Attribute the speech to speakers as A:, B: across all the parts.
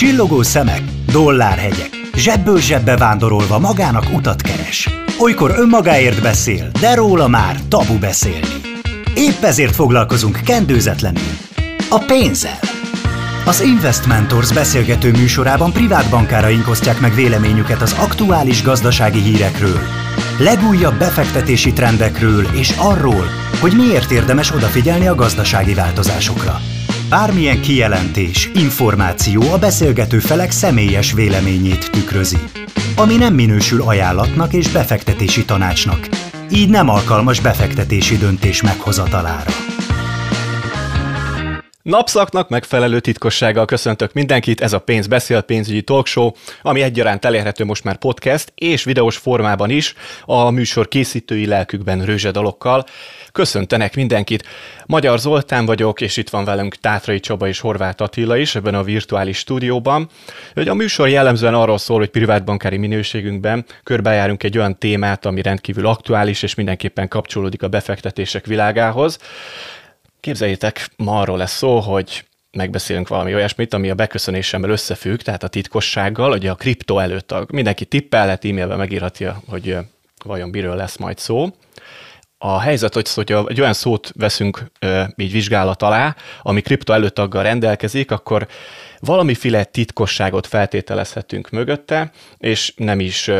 A: Csillogó szemek, dollárhegyek, zsebből zsebbe vándorolva magának utat keres. Olykor önmagáért beszél, de róla már tabu beszélni. Épp ezért foglalkozunk kendőzetlenül. A pénzzel. Az Investmentors beszélgető műsorában privát bankáraink osztják meg véleményüket az aktuális gazdasági hírekről, legújabb befektetési trendekről és arról, hogy miért érdemes odafigyelni a gazdasági változásokra. Bármilyen kijelentés, információ a beszélgető felek személyes véleményét tükrözi, ami nem minősül ajánlatnak és befektetési tanácsnak, így nem alkalmas befektetési döntés meghozatalára.
B: Napszaknak megfelelő titkossággal köszöntök mindenkit, ez a Pénz Beszél pénzügyi talkshow, ami egyaránt elérhető most már podcast és videós formában is, a műsor készítői lelkükben rőzsedalokkal. Köszöntenek mindenkit. Magyar Zoltán vagyok, és itt van velünk Tátrai Csaba és Horváth Attila is ebben a virtuális stúdióban. A műsor jellemzően arról szól, hogy privátbankári minőségünkben körbejárunk egy olyan témát, ami rendkívül aktuális, és mindenképpen kapcsolódik a befektetések világához. Képzeljétek, ma arról lesz szó, hogy megbeszélünk valami olyasmit, ami a beköszönésemmel összefügg, tehát a titkossággal, hogy a kripto előtt mindenki tippelhet, e-mailben megírhatja, hogy vajon miről lesz majd szó. A helyzet, hogy, hogy egy olyan szót veszünk így vizsgálat alá, ami kripto előttaggal rendelkezik, akkor valamiféle titkosságot feltételezhetünk mögötte, és nem is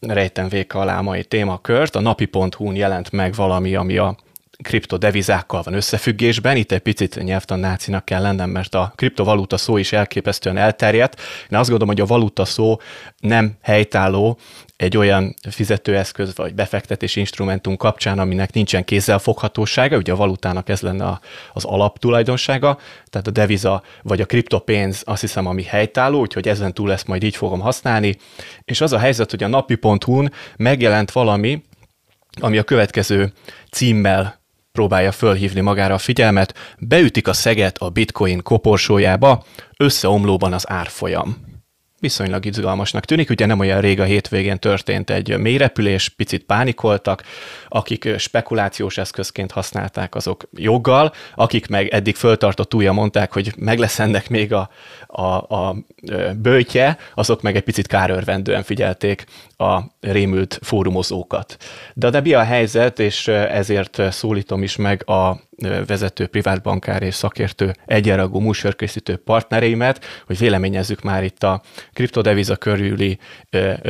B: rejtem véka alá mai témakört. A napi.hu-n jelent meg valami, ami a kriptodevizákkal van összefüggésben. Itt egy picit nyelvtan nácinak kell lennem, mert a kriptovaluta szó is elképesztően elterjedt. Én azt gondolom, hogy a valuta szó nem helytálló egy olyan fizetőeszköz vagy befektetési instrumentum kapcsán, aminek nincsen kézzelfoghatósága, ugye a valutának ez lenne az alaptulajdonsága, tehát a deviza vagy a kriptopénz azt hiszem, ami helytálló, úgyhogy ezen túl ezt majd így fogom használni. És az a helyzet, hogy a napi.hu-n megjelent valami, ami a következő címmel próbálja fölhívni magára a figyelmet, beütik a szeget a bitcoin koporsójába, összeomlóban az árfolyam viszonylag izgalmasnak tűnik. Ugye nem olyan rég a hétvégén történt egy mélyrepülés, picit pánikoltak, akik spekulációs eszközként használták, azok joggal, akik meg eddig föltartott újra mondták, hogy meg lesz ennek még a, a, a bőtje, azok meg egy picit kárörvendően figyelték a rémült fórumozókat. De, de mi a helyzet, és ezért szólítom is meg a vezető privátbankár és szakértő egyenragú műsorkészítő partnereimet, hogy véleményezzük már itt a kriptodeviza körüli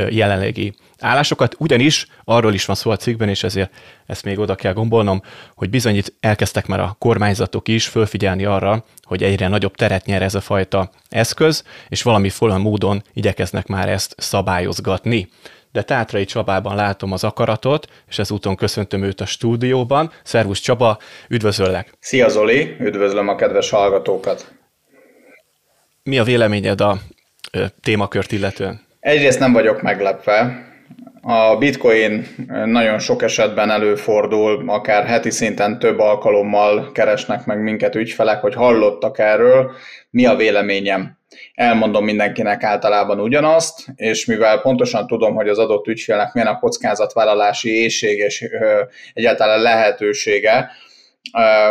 B: jelenlegi állásokat, ugyanis arról is van szó a cikkben, és ezért ezt még oda kell gombolnom, hogy bizony itt elkezdtek már a kormányzatok is fölfigyelni arra, hogy egyre nagyobb teret nyer ez a fajta eszköz, és valami módon igyekeznek már ezt szabályozgatni de Tátrai Csabában látom az akaratot, és ezúton köszöntöm őt a stúdióban. Szervusz Csaba, üdvözöllek!
C: Szia Zoli, üdvözlöm a kedves hallgatókat!
B: Mi a véleményed a témakört illetően?
C: Egyrészt nem vagyok meglepve. A bitcoin nagyon sok esetben előfordul, akár heti szinten több alkalommal keresnek meg minket ügyfelek, hogy hallottak erről. Mi a véleményem? elmondom mindenkinek általában ugyanazt, és mivel pontosan tudom, hogy az adott ügyfélnek milyen a kockázatvállalási éjség és egyáltalán lehetősége,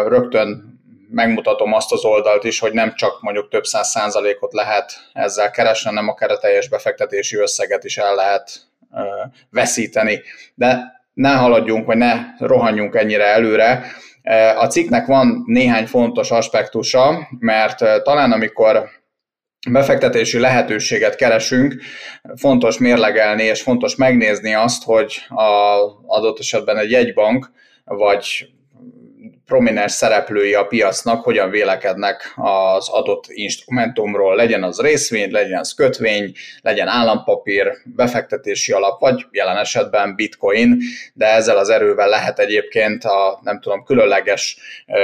C: rögtön megmutatom azt az oldalt is, hogy nem csak mondjuk több száz százalékot lehet ezzel keresni, hanem akár a teljes befektetési összeget is el lehet veszíteni. De ne haladjunk, vagy ne rohanjunk ennyire előre. A cikknek van néhány fontos aspektusa, mert talán amikor befektetési lehetőséget keresünk, fontos mérlegelni és fontos megnézni azt, hogy a adott esetben egy jegybank vagy prominens szereplői a piacnak hogyan vélekednek az adott instrumentumról, legyen az részvény, legyen az kötvény, legyen állampapír, befektetési alap, vagy jelen esetben bitcoin, de ezzel az erővel lehet egyébként a, nem tudom, különleges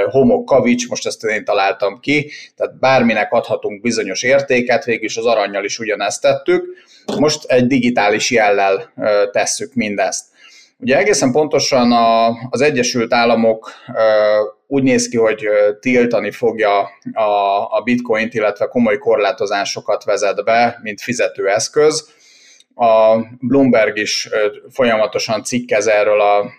C: homok kavics, most ezt én találtam ki, tehát bárminek adhatunk bizonyos értéket, végülis az aranyjal is ugyanezt tettük, most egy digitális jellel tesszük mindezt. Ugye egészen pontosan a, az Egyesült Államok úgy néz ki, hogy tiltani fogja a, a bitcoint, illetve komoly korlátozásokat vezet be, mint fizetőeszköz. A Bloomberg is folyamatosan cikkez erről a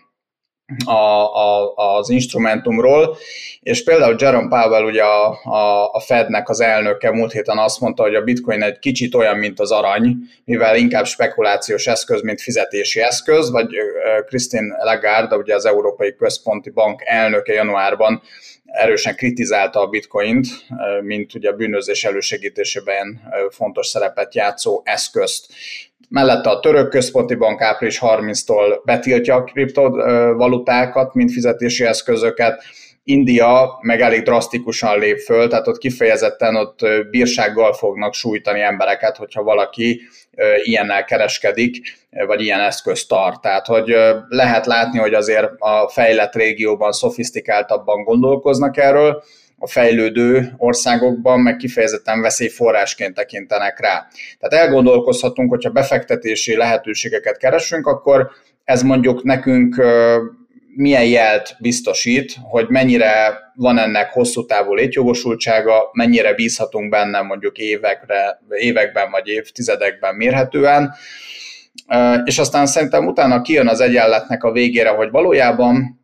C: a, a, az instrumentumról, és például Jerome Powell, ugye a, a, a Fednek az elnöke múlt héten azt mondta, hogy a bitcoin egy kicsit olyan, mint az arany, mivel inkább spekulációs eszköz, mint fizetési eszköz, vagy Christine Lagarde, ugye az Európai Központi Bank elnöke januárban erősen kritizálta a bitcoint, mint ugye a bűnözés elősegítésében fontos szerepet játszó eszközt. Mellette a török központi bank április 30-tól betiltja a kriptovalutákat, mint fizetési eszközöket, India meg elég drasztikusan lép föl, tehát ott kifejezetten ott bírsággal fognak sújtani embereket, hogyha valaki ilyennel kereskedik, vagy ilyen eszközt tart. Tehát, hogy lehet látni, hogy azért a fejlett régióban szofisztikáltabban gondolkoznak erről, a fejlődő országokban meg kifejezetten veszélyforrásként tekintenek rá. Tehát elgondolkozhatunk, hogyha befektetési lehetőségeket keresünk, akkor ez mondjuk nekünk milyen jelt biztosít, hogy mennyire van ennek hosszú távú létjogosultsága, mennyire bízhatunk benne mondjuk évekre, években vagy évtizedekben mérhetően, és aztán szerintem utána kijön az egyenletnek a végére, hogy valójában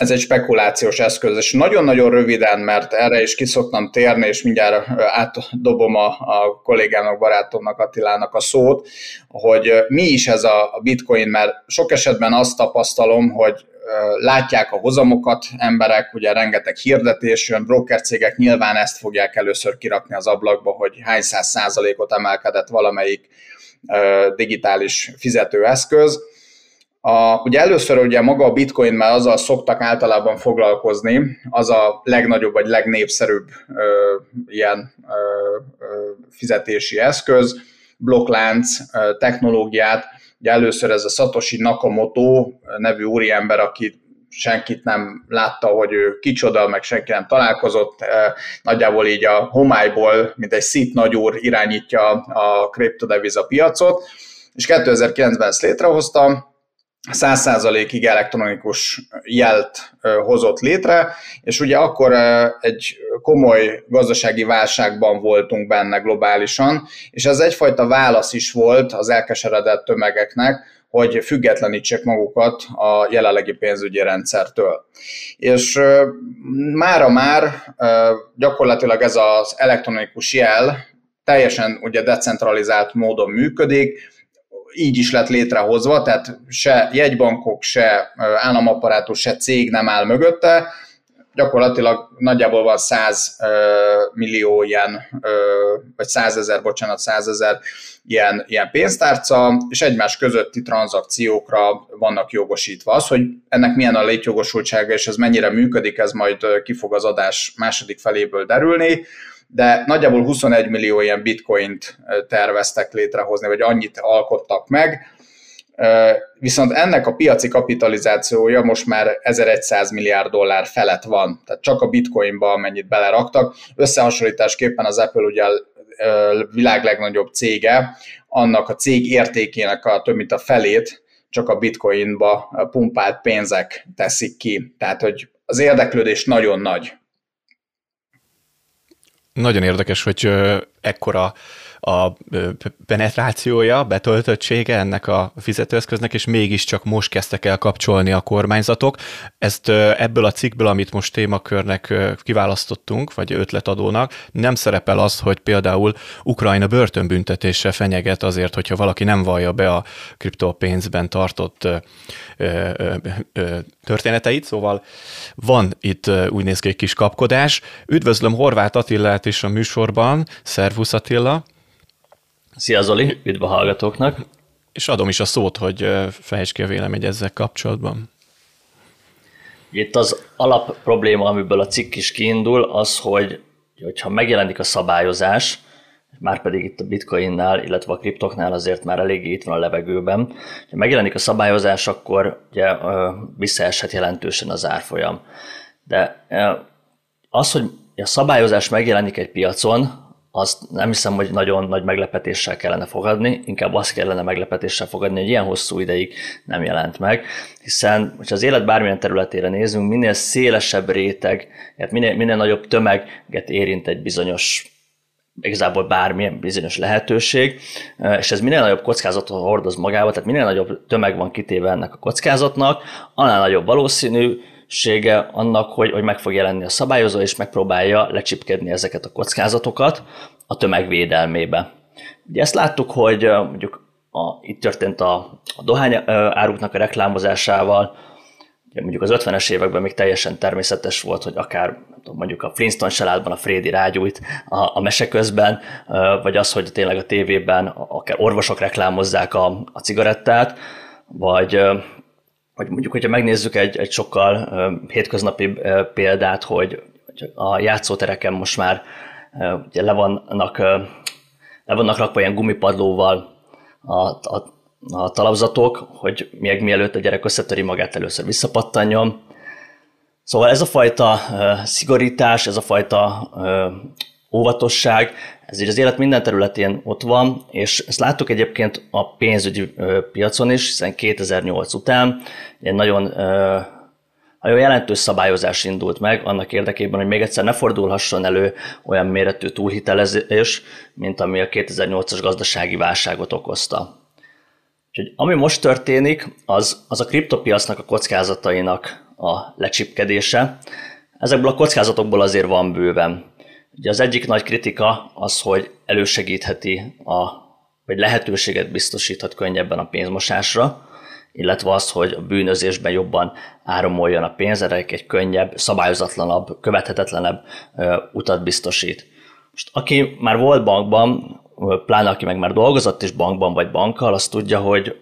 C: ez egy spekulációs eszköz, és nagyon-nagyon röviden, mert erre is kiszoktam térni, és mindjárt átdobom a, a kollégának, barátomnak, Attilának a szót, hogy mi is ez a bitcoin, mert sok esetben azt tapasztalom, hogy látják a hozamokat emberek, ugye rengeteg hirdetés jön, broker cégek nyilván ezt fogják először kirakni az ablakba, hogy hány száz százalékot emelkedett valamelyik digitális fizetőeszköz, a, ugye először ugye maga a bitcoin már azzal szoktak általában foglalkozni, az a legnagyobb vagy legnépszerűbb ö, ilyen ö, ö, fizetési eszköz, blokklánc ö, technológiát. Ugye először ez a Satoshi Nakamoto nevű úriember, aki senkit nem látta, hogy ő kicsoda, meg senki nem találkozott, nagyjából így a homályból, mint egy szit nagyúr irányítja a kriptodeviza piacot, és 2009-ben ezt létrehozta, 100%-ig elektronikus jelt hozott létre, és ugye akkor egy komoly gazdasági válságban voltunk benne globálisan, és ez egyfajta válasz is volt az elkeseredett tömegeknek, hogy függetlenítsék magukat a jelenlegi pénzügyi rendszertől. És mára már gyakorlatilag ez az elektronikus jel teljesen ugye decentralizált módon működik, így is lett létrehozva, tehát se jegybankok, se államaparátus, se cég nem áll mögötte, gyakorlatilag nagyjából van 100 millió ilyen, vagy 100 ezer, bocsánat, 100 ezer ilyen, ilyen pénztárca, és egymás közötti tranzakciókra vannak jogosítva. Az, hogy ennek milyen a létjogosultsága, és ez mennyire működik, ez majd ki fog az adás második feléből derülni, de nagyjából 21 millió ilyen bitcoint terveztek létrehozni, vagy annyit alkottak meg, viszont ennek a piaci kapitalizációja most már 1100 milliárd dollár felett van, tehát csak a bitcoinba amennyit beleraktak. Összehasonlításképpen az Apple ugye a világ legnagyobb cége, annak a cég értékének a több mint a felét csak a bitcoinba pumpált pénzek teszik ki. Tehát, hogy az érdeklődés nagyon nagy.
B: Nagyon érdekes, hogy ekkora a penetrációja, betöltöttsége ennek a fizetőeszköznek, és mégiscsak most kezdtek el kapcsolni a kormányzatok. Ezt ebből a cikkből, amit most témakörnek kiválasztottunk, vagy ötletadónak, nem szerepel az, hogy például Ukrajna börtönbüntetése fenyeget azért, hogyha valaki nem vallja be a kriptopénzben tartott történeteit, szóval van itt úgy néz ki egy kis kapkodás. Üdvözlöm Horváth Attilát is a műsorban, Szervusz Attila!
D: Szia Zoli, üdv a hallgatóknak!
B: És adom is a szót, hogy fejtsd ki a vélemény ezzel kapcsolatban.
D: Itt az alap probléma, amiből a cikk is kiindul, az, hogy hogyha megjelenik a szabályozás, már pedig itt a bitcoinnál, illetve a kriptoknál azért már eléggé itt van a levegőben. Ha megjelenik a szabályozás, akkor ugye visszaeshet jelentősen az árfolyam. De az, hogy a szabályozás megjelenik egy piacon, azt nem hiszem, hogy nagyon nagy meglepetéssel kellene fogadni, inkább azt kellene meglepetéssel fogadni, hogy ilyen hosszú ideig nem jelent meg, hiszen, hogyha az élet bármilyen területére nézünk, minél szélesebb réteg, minél, minél nagyobb tömeget érint egy bizonyos igazából bármilyen bizonyos lehetőség, és ez minél nagyobb kockázatot hordoz magába, tehát minél nagyobb tömeg van kitéve ennek a kockázatnak, annál nagyobb valószínűsége annak, hogy, hogy meg fog jelenni a szabályozó, és megpróbálja lecsipkedni ezeket a kockázatokat a tömeg védelmébe. Ugye ezt láttuk, hogy mondjuk a, itt történt a, a dohány áruknak a reklámozásával, ugye mondjuk az 50-es években még teljesen természetes volt, hogy akár mondjuk a Flintstone családban a Freddy rágyújt a, a mese közben, vagy az, hogy tényleg a tévében akár orvosok reklámozzák a, a cigarettát, vagy, vagy mondjuk, hogyha megnézzük egy, egy sokkal hétköznapi példát, hogy a játszótereken most már ugye le vannak, le vannak rakva ilyen gumipadlóval a, a, a talapzatok, hogy még mielőtt a gyerek összetöri magát, először visszapattanjon. Szóval ez a fajta szigorítás, ez a fajta óvatosság, ez így az élet minden területén ott van, és ezt láttuk egyébként a pénzügyi piacon is, hiszen 2008 után egy nagyon nagyon jelentős szabályozás indult meg annak érdekében, hogy még egyszer ne fordulhasson elő olyan méretű túlhitelezés, mint ami a 2008-as gazdasági válságot okozta. Úgyhogy ami most történik, az, az a kriptopiacnak a kockázatainak a lecsipkedése. Ezekből a kockázatokból azért van bőven. Ugye az egyik nagy kritika az, hogy elősegítheti, a, vagy lehetőséget biztosíthat könnyebben a pénzmosásra, illetve az, hogy a bűnözésben jobban áramoljon a pénz, egy könnyebb, szabályozatlanabb, követhetetlenebb utat biztosít. Most aki már volt bankban, pláne aki meg már dolgozott is bankban vagy bankkal, azt tudja, hogy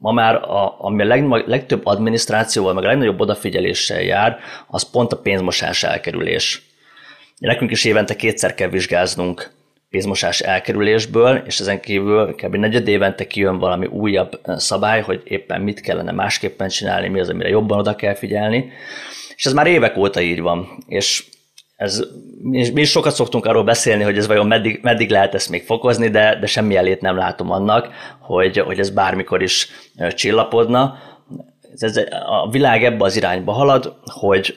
D: ma már a, ami a leg, legtöbb adminisztrációval, meg a legnagyobb odafigyeléssel jár, az pont a pénzmosás elkerülés. Nekünk is évente kétszer kell vizsgáznunk pénzmosás elkerülésből, és ezen kívül kb. negyed évente kijön valami újabb szabály, hogy éppen mit kellene másképpen csinálni, mi az, amire jobban oda kell figyelni. És ez már évek óta így van. És ez, mi, is sokat szoktunk arról beszélni, hogy ez vajon meddig, meddig lehet ezt még fokozni, de, de semmi elét nem látom annak, hogy, hogy ez bármikor is csillapodna. Ez, a világ ebbe az irányba halad, hogy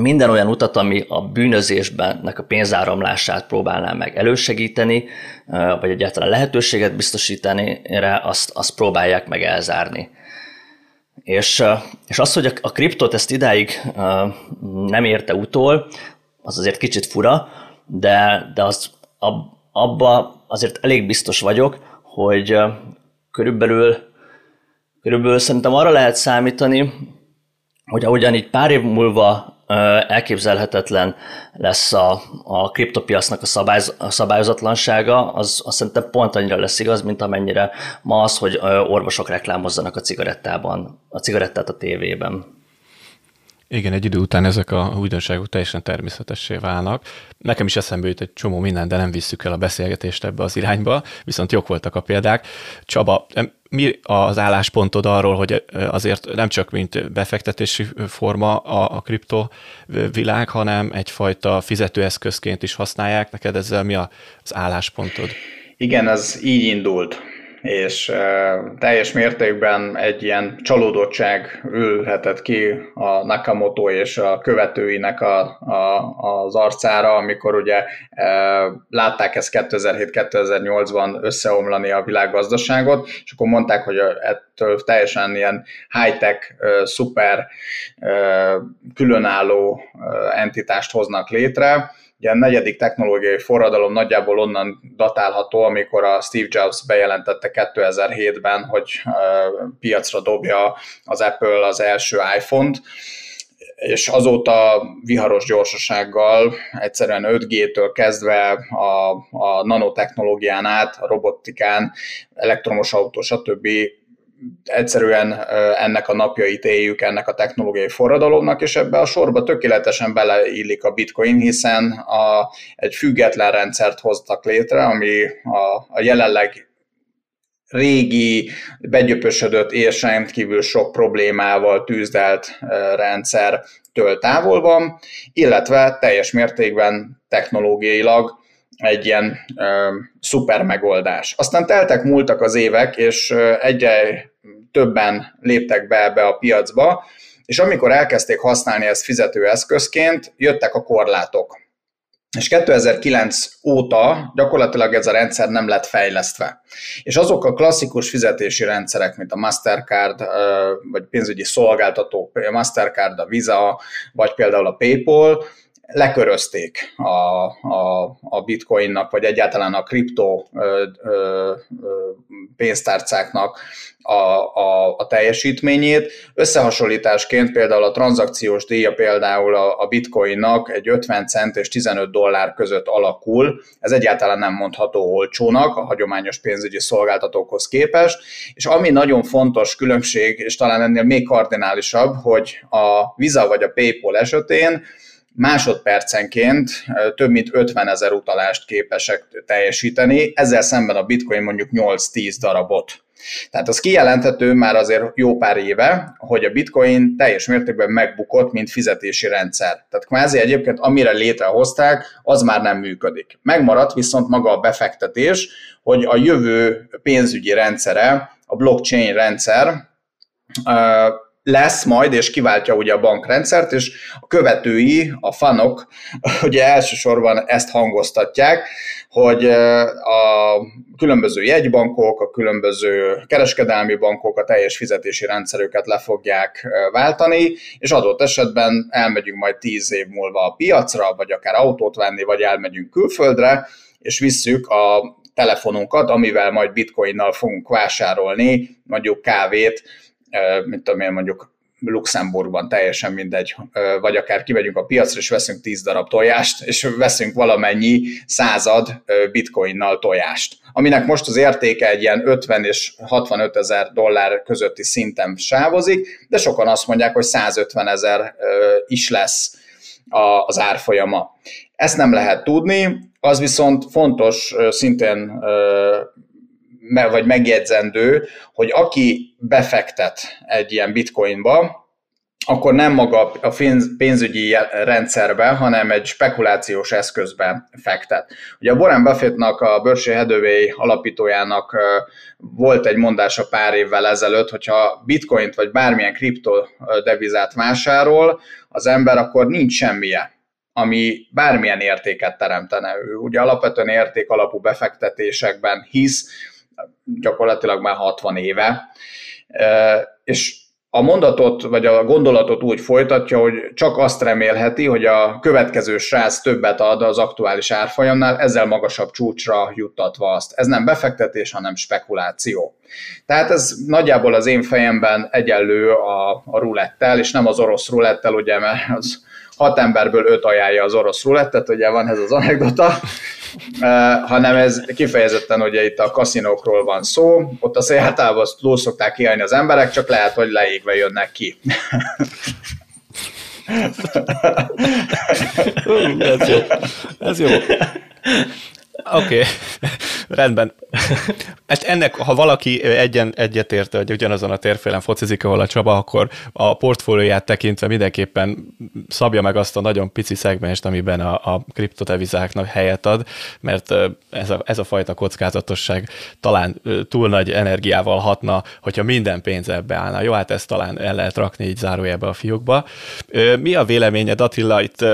D: minden olyan utat, ami a bűnözésben a pénzáramlását próbálná meg elősegíteni, vagy egyáltalán lehetőséget biztosítani erre, azt, azt próbálják meg elzárni. És, és az, hogy a kriptot ezt idáig nem érte utol, az azért kicsit fura, de, de az, ab, abba azért elég biztos vagyok, hogy körülbelül, körülbelül szerintem arra lehet számítani, hogy ahogyan így pár év múlva elképzelhetetlen lesz a, a kriptopiacnak a, szabályz, a szabályozatlansága, az, az szerintem pont annyira lesz igaz, mint amennyire ma az, hogy orvosok reklámozzanak a cigarettában, a cigarettát a tévében.
B: Igen, egy idő után ezek a újdonságok teljesen természetessé válnak. Nekem is eszembe jut egy csomó minden, de nem visszük el a beszélgetést ebbe az irányba, viszont jók voltak a példák. Csaba, mi az álláspontod arról, hogy azért nem csak mint befektetési forma a, a kriptovilág, hanem egyfajta fizetőeszközként is használják? Neked ezzel mi az álláspontod?
C: Igen, ez így indult és teljes mértékben egy ilyen csalódottság ülhetett ki a Nakamoto és a követőinek a, a, az arcára, amikor ugye látták ezt 2007-2008-ban összeomlani a világgazdaságot, és akkor mondták, hogy ettől teljesen ilyen high-tech, szuper különálló entitást hoznak létre, Ugye a negyedik technológiai forradalom nagyjából onnan datálható, amikor a Steve Jobs bejelentette 2007-ben, hogy piacra dobja az Apple az első iPhone-t, és azóta viharos gyorsasággal, egyszerűen 5G-től kezdve a, a nanotechnológián át, a robotikán, elektromos autó, stb egyszerűen ennek a napjait éljük, ennek a technológiai forradalomnak, és ebbe a sorba tökéletesen beleillik a bitcoin, hiszen a, egy független rendszert hoztak létre, ami a, a jelenleg régi, begyöpösödött és rendkívül sok problémával tűzdelt rendszertől távol van, illetve teljes mértékben technológiailag egy ilyen ö, szuper megoldás. Aztán teltek, múltak az évek, és egyre többen léptek be ebbe a piacba, és amikor elkezdték használni ezt fizetőeszközként, jöttek a korlátok. és 2009 óta gyakorlatilag ez a rendszer nem lett fejlesztve. És azok a klasszikus fizetési rendszerek, mint a Mastercard, vagy pénzügyi szolgáltató, a Mastercard, a Visa, vagy például a PayPal, lekörözték a, a, a bitcoinnak, vagy egyáltalán a kriptó pénztárcáknak a, a, a teljesítményét. Összehasonlításként például a tranzakciós díja például a, a bitcoinnak egy 50 cent és 15 dollár között alakul. Ez egyáltalán nem mondható olcsónak a hagyományos pénzügyi szolgáltatókhoz képest. És ami nagyon fontos különbség, és talán ennél még kardinálisabb, hogy a Visa vagy a PayPal esetén másodpercenként több mint 50 ezer utalást képesek teljesíteni, ezzel szemben a bitcoin mondjuk 8-10 darabot. Tehát az kijelenthető már azért jó pár éve, hogy a bitcoin teljes mértékben megbukott, mint fizetési rendszer. Tehát kvázi egyébként amire létrehozták, az már nem működik. Megmaradt viszont maga a befektetés, hogy a jövő pénzügyi rendszere, a blockchain rendszer lesz majd, és kiváltja ugye a bankrendszert, és a követői, a fanok ugye elsősorban ezt hangoztatják, hogy a különböző jegybankok, a különböző kereskedelmi bankok a teljes fizetési rendszerüket le fogják váltani, és adott esetben elmegyünk majd tíz év múlva a piacra, vagy akár autót venni, vagy elmegyünk külföldre, és visszük a telefonunkat, amivel majd bitcoinnal fogunk vásárolni, mondjuk kávét, mint tudom én mondjuk Luxemburgban teljesen mindegy, vagy akár kimegyünk a piacra, és veszünk 10 darab tojást, és veszünk valamennyi század bitcoinnal tojást, aminek most az értéke egy ilyen 50 és 65 ezer dollár közötti szinten sávozik, de sokan azt mondják, hogy 150 ezer is lesz az árfolyama. Ezt nem lehet tudni, az viszont fontos szintén vagy megjegyzendő, hogy aki befektet egy ilyen bitcoinba, akkor nem maga a pénzügyi rendszerbe, hanem egy spekulációs eszközbe fektet. Ugye a Warren Buffettnak, a Berkshire Hathaway alapítójának volt egy mondása pár évvel ezelőtt, hogyha bitcoint vagy bármilyen kriptodevizát vásárol az ember, akkor nincs semmije ami bármilyen értéket teremtene. Ő ugye alapvetően érték alapú befektetésekben hisz, gyakorlatilag már 60 éve, és a mondatot, vagy a gondolatot úgy folytatja, hogy csak azt remélheti, hogy a következő srác többet ad az aktuális árfolyamnál, ezzel magasabb csúcsra juttatva azt. Ez nem befektetés, hanem spekuláció. Tehát ez nagyjából az én fejemben egyenlő a, a rulettel, és nem az orosz rulettel, ugye, mert az hat emberből öt ajánlja az orosz rulettet, ugye van ez az anekdota, hanem ez kifejezetten ugye itt a kaszinókról van szó, ott azt általában azt túl szokták kiállni az emberek, csak lehet, hogy leégve jönnek ki.
B: ez jó. Ez jó. Oké, okay. rendben. Hát ennek, ha valaki egyen, egyetért, hogy ugyanazon a térfélen focizik, ahol a Csaba, akkor a portfólióját tekintve mindenképpen szabja meg azt a nagyon pici szegmest, amiben a, a kriptodevizáknak helyet ad, mert ez a, ez a fajta kockázatosság talán túl nagy energiával hatna, hogyha minden pénz ebbe állna. Jó, hát ezt talán el lehet rakni így zárójelbe a fiókba. Mi a véleményed, Attila, itt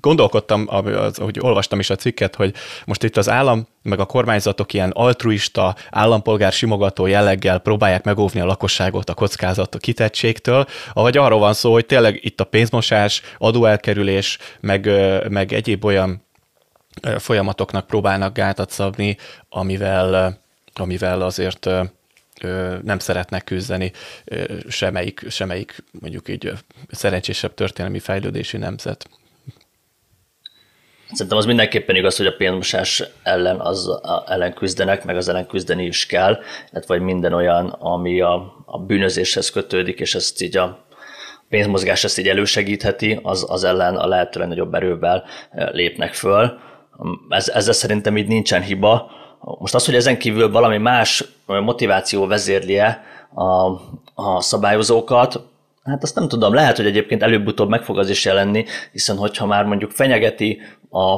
B: gondolkodtam, hogy olvastam is a cikket, hogy most itt az állam, meg a kormányzatok ilyen altruista, állampolgár simogató jelleggel próbálják megóvni a lakosságot a kockázat a kitettségtől, ahogy arról van szó, hogy tényleg itt a pénzmosás, adóelkerülés, meg, meg egyéb olyan folyamatoknak próbálnak gátat szabni, amivel, amivel azért nem szeretnek küzdeni semmelyik, semmelyik mondjuk így szerencsésebb történelmi fejlődési nemzet.
D: Szerintem az mindenképpen igaz, hogy a pénzmosás ellen, az, ellen küzdenek, meg az ellen küzdeni is kell, illetve vagy minden olyan, ami a, a bűnözéshez kötődik, és ezt így a pénzmozgás ezt így elősegítheti, az, az ellen a lehető legnagyobb erővel lépnek föl. Ez, ezzel szerintem így nincsen hiba. Most az, hogy ezen kívül valami más motiváció vezérlie a, a szabályozókat, Hát azt nem tudom, lehet, hogy egyébként előbb-utóbb meg fog az is jelenni, hiszen hogyha már mondjuk fenyegeti a,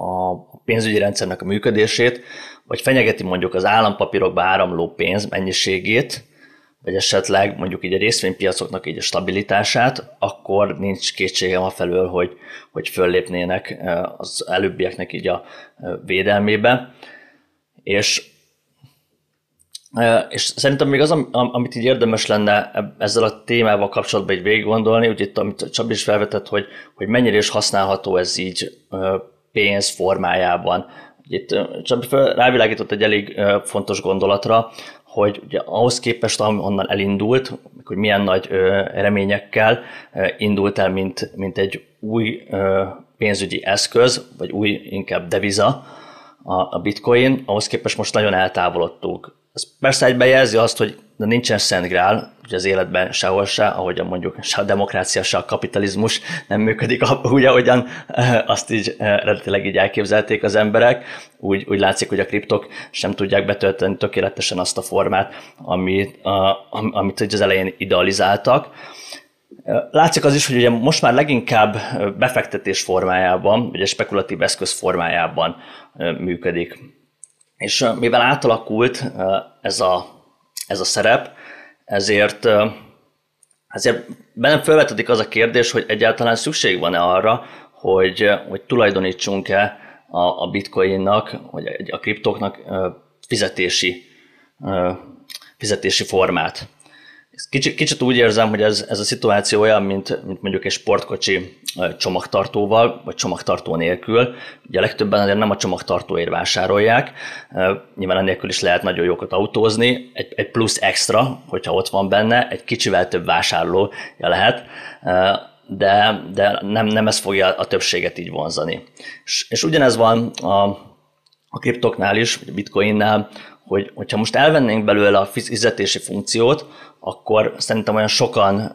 D: a pénzügyi rendszernek a működését, vagy fenyegeti mondjuk az állampapírokba áramló pénz mennyiségét, vagy esetleg mondjuk így a részvénypiacoknak így a stabilitását, akkor nincs kétségem felől, hogy, hogy föllépnének az előbbieknek így a védelmébe. És és szerintem még az, amit így érdemes lenne ezzel a témával kapcsolatban egy végig gondolni, ugye itt, amit Csabi is felvetett, hogy, hogy mennyire is használható ez így pénz formájában. Itt Csabi rávilágított egy elég fontos gondolatra, hogy ugye ahhoz képest, ahonnan elindult, hogy milyen nagy reményekkel indult el, mint, mint egy új pénzügyi eszköz, vagy új inkább deviza, a bitcoin, ahhoz képest most nagyon eltávolodtunk ez persze egyben jelzi azt, hogy de nincsen szent grál, hogy az életben sehol se, ahogyan mondjuk se a demokrácia, se a kapitalizmus nem működik úgy, ahogyan eh, azt így eh, eredetileg így elképzelték az emberek. Úgy, úgy látszik, hogy a kriptok sem tudják betölteni tökéletesen azt a formát, amit, a, amit az elején idealizáltak. Eh, látszik az is, hogy ugye most már leginkább befektetés formájában, egy spekulatív eszköz formájában működik és mivel átalakult ez a, ez a szerep, ezért, ezért bennem felvetődik az a kérdés, hogy egyáltalán szükség van-e arra, hogy, hogy tulajdonítsunk-e a, a bitcoinnak, vagy a kriptoknak fizetési, fizetési formát. Kicsit, kicsit úgy érzem, hogy ez, ez a szituáció olyan, mint, mint mondjuk egy sportkocsi csomagtartóval, vagy csomagtartó nélkül. Ugye a legtöbben azért nem a csomagtartóért vásárolják, nyilván enélkül is lehet nagyon jókat autózni, egy, egy plusz extra, hogyha ott van benne, egy kicsivel több vásárlója lehet, de, de nem, nem ez fogja a többséget így vonzani. És, és ugyanez van a, a kriptoknál is, vagy a bitcoinnál, hogy, hogyha most elvennénk belőle a fizetési funkciót, akkor szerintem olyan sokan,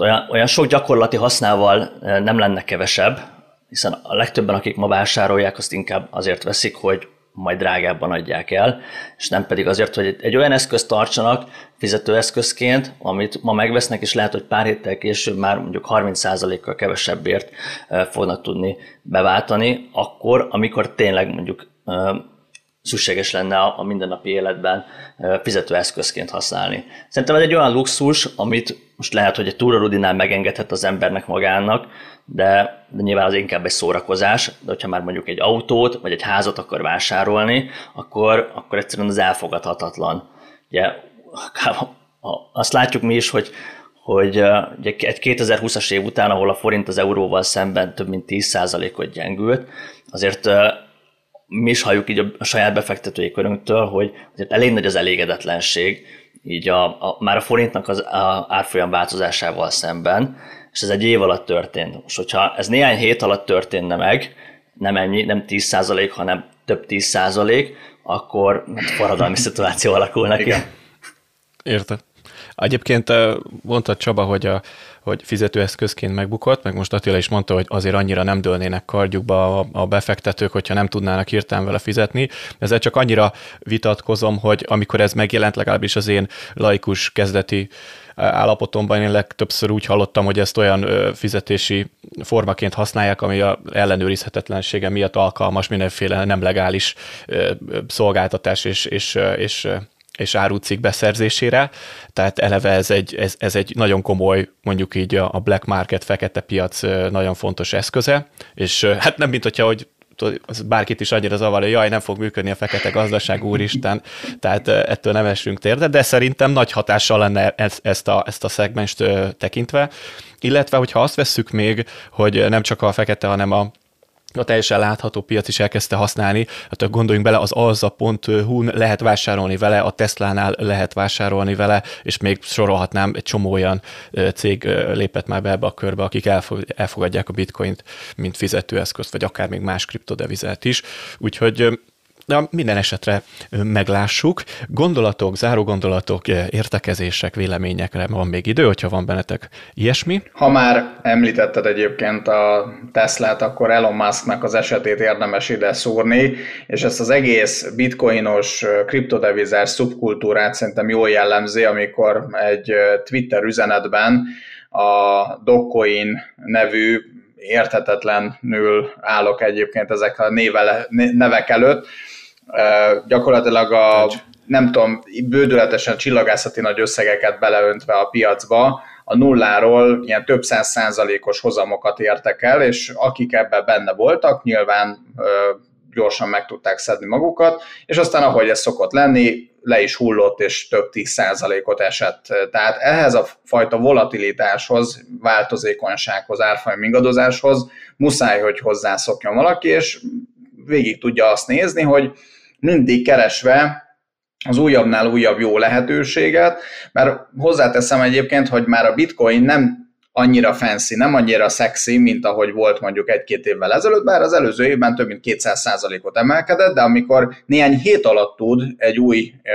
D: olyan, olyan sok gyakorlati használval nem lenne kevesebb, hiszen a legtöbben, akik ma vásárolják, azt inkább azért veszik, hogy majd drágábban adják el, és nem pedig azért, hogy egy olyan eszközt tartsanak fizetőeszközként, amit ma megvesznek, és lehet, hogy pár héttel később már mondjuk 30%-kal kevesebbért fognak tudni beváltani, akkor, amikor tényleg mondjuk szükséges lenne a mindennapi életben fizetőeszközként használni. Szerintem ez egy olyan luxus, amit most lehet, hogy egy túrarudinál megengedhet az embernek magának, de, de nyilván az inkább egy szórakozás, de hogyha már mondjuk egy autót vagy egy házat akar vásárolni, akkor, akkor egyszerűen az elfogadhatatlan. Ugye, azt látjuk mi is, hogy hogy ugye egy 2020-as év után, ahol a forint az euróval szemben több mint 10%-ot gyengült, azért mi is halljuk így a saját befektetői körünktől, hogy azért elég nagy az elégedetlenség, így a, a, már a forintnak az a árfolyam változásával szemben, és ez egy év alatt történt. Most, hogyha ez néhány hét alatt történne meg, nem ennyi, nem 10% hanem több 10% akkor forradalmi szituáció alakulnak ki.
B: Érted. Egyébként mondta Csaba, hogy a hogy fizetőeszközként megbukott, meg most Attila is mondta, hogy azért annyira nem dőlnének kardjukba a, a befektetők, hogyha nem tudnának hirtelen vele fizetni. Ezzel csak annyira vitatkozom, hogy amikor ez megjelent, legalábbis az én laikus kezdeti állapotomban én legtöbbször úgy hallottam, hogy ezt olyan fizetési formaként használják, ami a ellenőrizhetetlensége miatt alkalmas mindenféle nem legális szolgáltatás és, és, és és árucik beszerzésére, tehát eleve ez egy, ez, ez egy nagyon komoly, mondjuk így a black market, fekete piac nagyon fontos eszköze, és hát nem mint hogyha, hogy az bárkit is annyira zavar, hogy jaj, nem fog működni a fekete gazdaság, úristen, tehát ettől nem esünk térde, de szerintem nagy hatással lenne ezt a, ezt a szegmest tekintve, illetve hogyha azt vesszük még, hogy nem csak a fekete, hanem a a teljesen látható piac is elkezdte használni, hát gondoljunk bele, az alza.hu-n lehet vásárolni vele, a Tesla-nál lehet vásárolni vele, és még sorolhatnám, egy csomó olyan cég lépett már be ebbe a körbe, akik elfogadják a bitcoint, mint fizetőeszközt, vagy akár még más kriptodevizát is. Úgyhogy de minden esetre meglássuk. Gondolatok, záró gondolatok, értekezések, véleményekre van még idő, hogyha van bennetek ilyesmi.
C: Ha már említetted egyébként a Teslát, akkor Elon Musknak az esetét érdemes ide szúrni, és ezt az egész bitcoinos kriptodevizás szubkultúrát szerintem jól jellemzi, amikor egy Twitter üzenetben a Dogecoin nevű érthetetlenül állok egyébként ezek a névele, nevek előtt, gyakorlatilag a nem tudom, bődületesen csillagászati nagy összegeket beleöntve a piacba, a nulláról ilyen több száz százalékos hozamokat értek el, és akik ebben benne voltak, nyilván gyorsan meg tudták szedni magukat, és aztán ahogy ez szokott lenni, le is hullott, és több tíz százalékot esett. Tehát ehhez a fajta volatilitáshoz, változékonysághoz, árfolyam ingadozáshoz muszáj, hogy hozzászokjon valaki, és végig tudja azt nézni, hogy mindig keresve az újabbnál újabb jó lehetőséget, mert hozzáteszem egyébként, hogy már a bitcoin nem annyira fancy, nem annyira sexy, mint ahogy volt mondjuk egy-két évvel ezelőtt, bár az előző évben több mint 200%-ot emelkedett, de amikor néhány hét alatt tud egy új ö,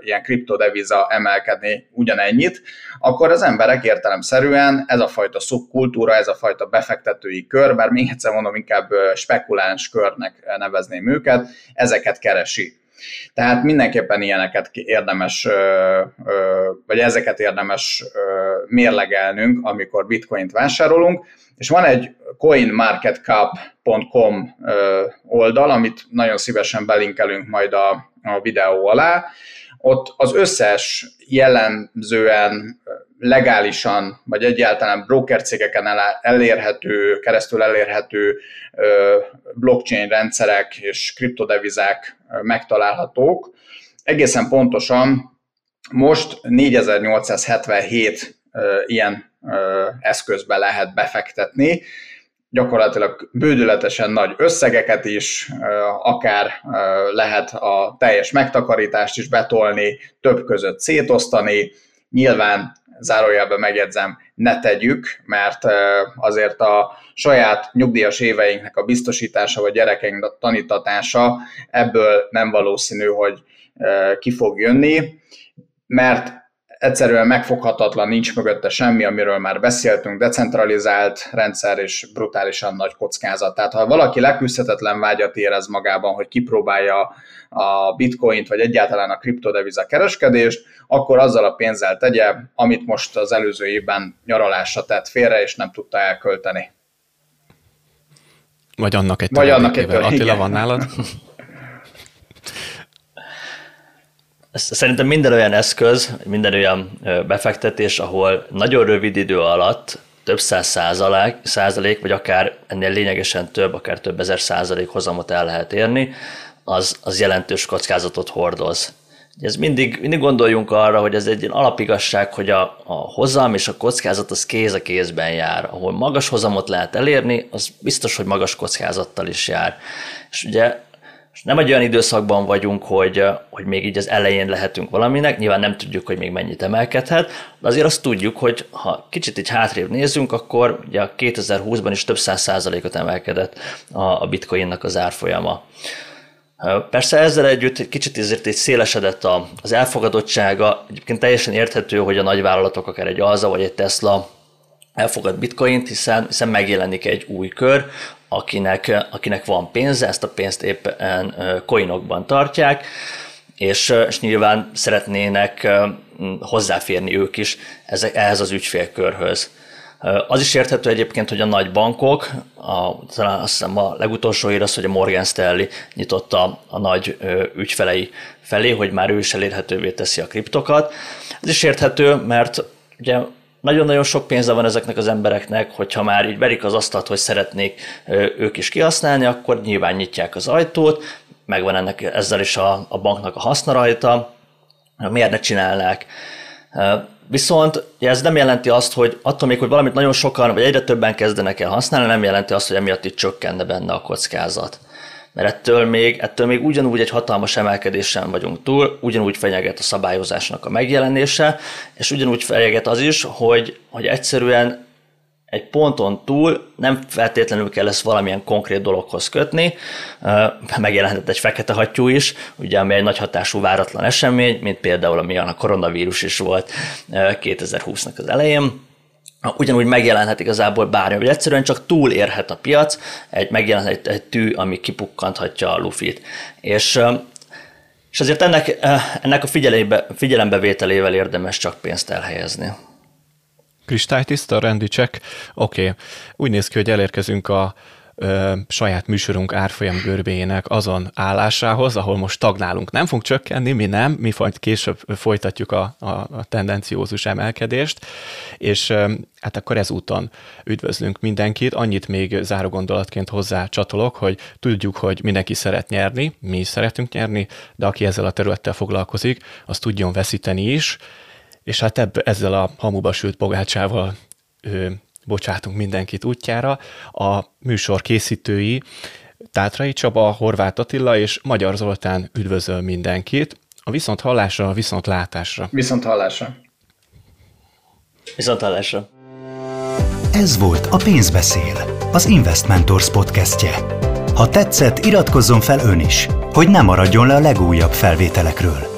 C: ilyen kriptodeviza emelkedni ugyanennyit, akkor az emberek értelemszerűen ez a fajta szubkultúra, ez a fajta befektetői kör, bár még egyszer mondom, inkább spekuláns körnek nevezném őket, ezeket keresi. Tehát mindenképpen ilyeneket érdemes, vagy ezeket érdemes mérlegelnünk, amikor bitcoint vásárolunk, és van egy coinmarketcap.com oldal, amit nagyon szívesen belinkelünk majd a, a videó alá. Ott az összes jellemzően legálisan, vagy egyáltalán broker cégeken elérhető, keresztül elérhető blockchain rendszerek és kriptodevizák megtalálhatók. Egészen pontosan most 4877 ilyen eszközbe lehet befektetni, gyakorlatilag bődületesen nagy összegeket is, akár lehet a teljes megtakarítást is betolni, több között szétosztani, nyilván zárójelben megjegyzem, ne tegyük, mert azért a saját nyugdíjas éveinknek a biztosítása, vagy gyerekeink tanítatása ebből nem valószínű, hogy ki fog jönni, mert egyszerűen megfoghatatlan, nincs mögötte semmi, amiről már beszéltünk, decentralizált rendszer és brutálisan nagy kockázat. Tehát ha valaki leküzdhetetlen vágyat érez magában, hogy kipróbálja a bitcoint, vagy egyáltalán a kriptodeviza kereskedést, akkor azzal a pénzzel tegye, amit most az előző évben nyaralásra tett félre, és nem tudta elkölteni.
B: Vagy annak egy Vagy annak egy Attila, igen. van nálad?
D: Szerintem minden olyan eszköz, minden olyan befektetés, ahol nagyon rövid idő alatt több száz százalék, százalék, vagy akár ennél lényegesen több, akár több ezer százalék hozamot el lehet érni, az, az jelentős kockázatot hordoz. Ez mindig, mindig gondoljunk arra, hogy ez egy ilyen alapigasság, hogy a, a hozam és a kockázat az kéz a kézben jár. Ahol magas hozamot lehet elérni, az biztos, hogy magas kockázattal is jár. És ugye és nem egy olyan időszakban vagyunk, hogy, hogy még így az elején lehetünk valaminek, nyilván nem tudjuk, hogy még mennyit emelkedhet, de azért azt tudjuk, hogy ha kicsit így hátrébb nézzünk, akkor ugye a 2020-ban is több száz százalékot emelkedett a, a bitcoinnak az árfolyama. Persze ezzel együtt egy kicsit ezért egy szélesedett az elfogadottsága, egyébként teljesen érthető, hogy a nagyvállalatok, akár egy Alza vagy egy Tesla elfogad bitcoint, hiszen, hiszen megjelenik egy új kör, akinek, akinek van pénze, ezt a pénzt éppen coinokban tartják, és, és nyilván szeretnének hozzáférni ők is ehhez az ügyfélkörhöz. Az is érthető egyébként, hogy a nagy bankok, a, talán azt hiszem a legutolsó ír az, hogy a Morgan Stanley nyitotta a nagy ügyfelei felé, hogy már ő is elérhetővé teszi a kriptokat. Ez is érthető, mert ugye nagyon-nagyon sok pénze van ezeknek az embereknek, hogyha már így verik az asztalt, hogy szeretnék ők is kihasználni, akkor nyilván nyitják az ajtót, megvan ennek ezzel is a, a banknak a haszna rajta, miért ne csinálnák. Viszont ez nem jelenti azt, hogy attól még, hogy valamit nagyon sokan, vagy egyre többen kezdenek el használni, nem jelenti azt, hogy emiatt itt csökkenne benne a kockázat mert ettől még, ettől még ugyanúgy egy hatalmas emelkedésen vagyunk túl, ugyanúgy fenyeget a szabályozásnak a megjelenése, és ugyanúgy fenyeget az is, hogy, hogy egyszerűen egy ponton túl nem feltétlenül kell ezt valamilyen konkrét dologhoz kötni, megjelenhetett egy fekete hattyú is, ugye, ami egy nagy hatású váratlan esemény, mint például amilyen a koronavírus is volt 2020-nak az elején, ugyanúgy megjelenhet igazából bármi, vagy egyszerűen csak túlérhet a piac, egy, megjelenhet egy tű, ami kipukkanthatja a lufit. És, és azért ennek, ennek a figyelembe, figyelembevételével érdemes csak pénzt elhelyezni.
B: Kristálytiszta, rendi check. Oké, okay. úgy néz ki, hogy elérkezünk a ö, saját műsorunk árfolyam görbéjének azon állásához, ahol most tagnálunk. Nem fogunk csökkenni, mi nem, mi majd később folytatjuk a, a, a tendenciózus emelkedést, és ö, hát akkor ezúton üdvözlünk mindenkit. Annyit még záró gondolatként hozzá csatolok, hogy tudjuk, hogy mindenki szeret nyerni, mi is szeretünk nyerni, de aki ezzel a területtel foglalkozik, az tudjon veszíteni is, és hát ebb, ezzel a hamuba sült pogácsával bocsátunk mindenkit útjára. A műsor készítői Tátrai Csaba, Horváth Attila és Magyar Zoltán üdvözöl mindenkit. A viszont hallásra, a viszont látásra.
C: Viszont hallásra.
D: Viszont hallásra.
A: Ez volt a Pénzbeszél, az Investmentors podcastje. Ha tetszett, iratkozzon fel ön is, hogy ne maradjon le a legújabb felvételekről.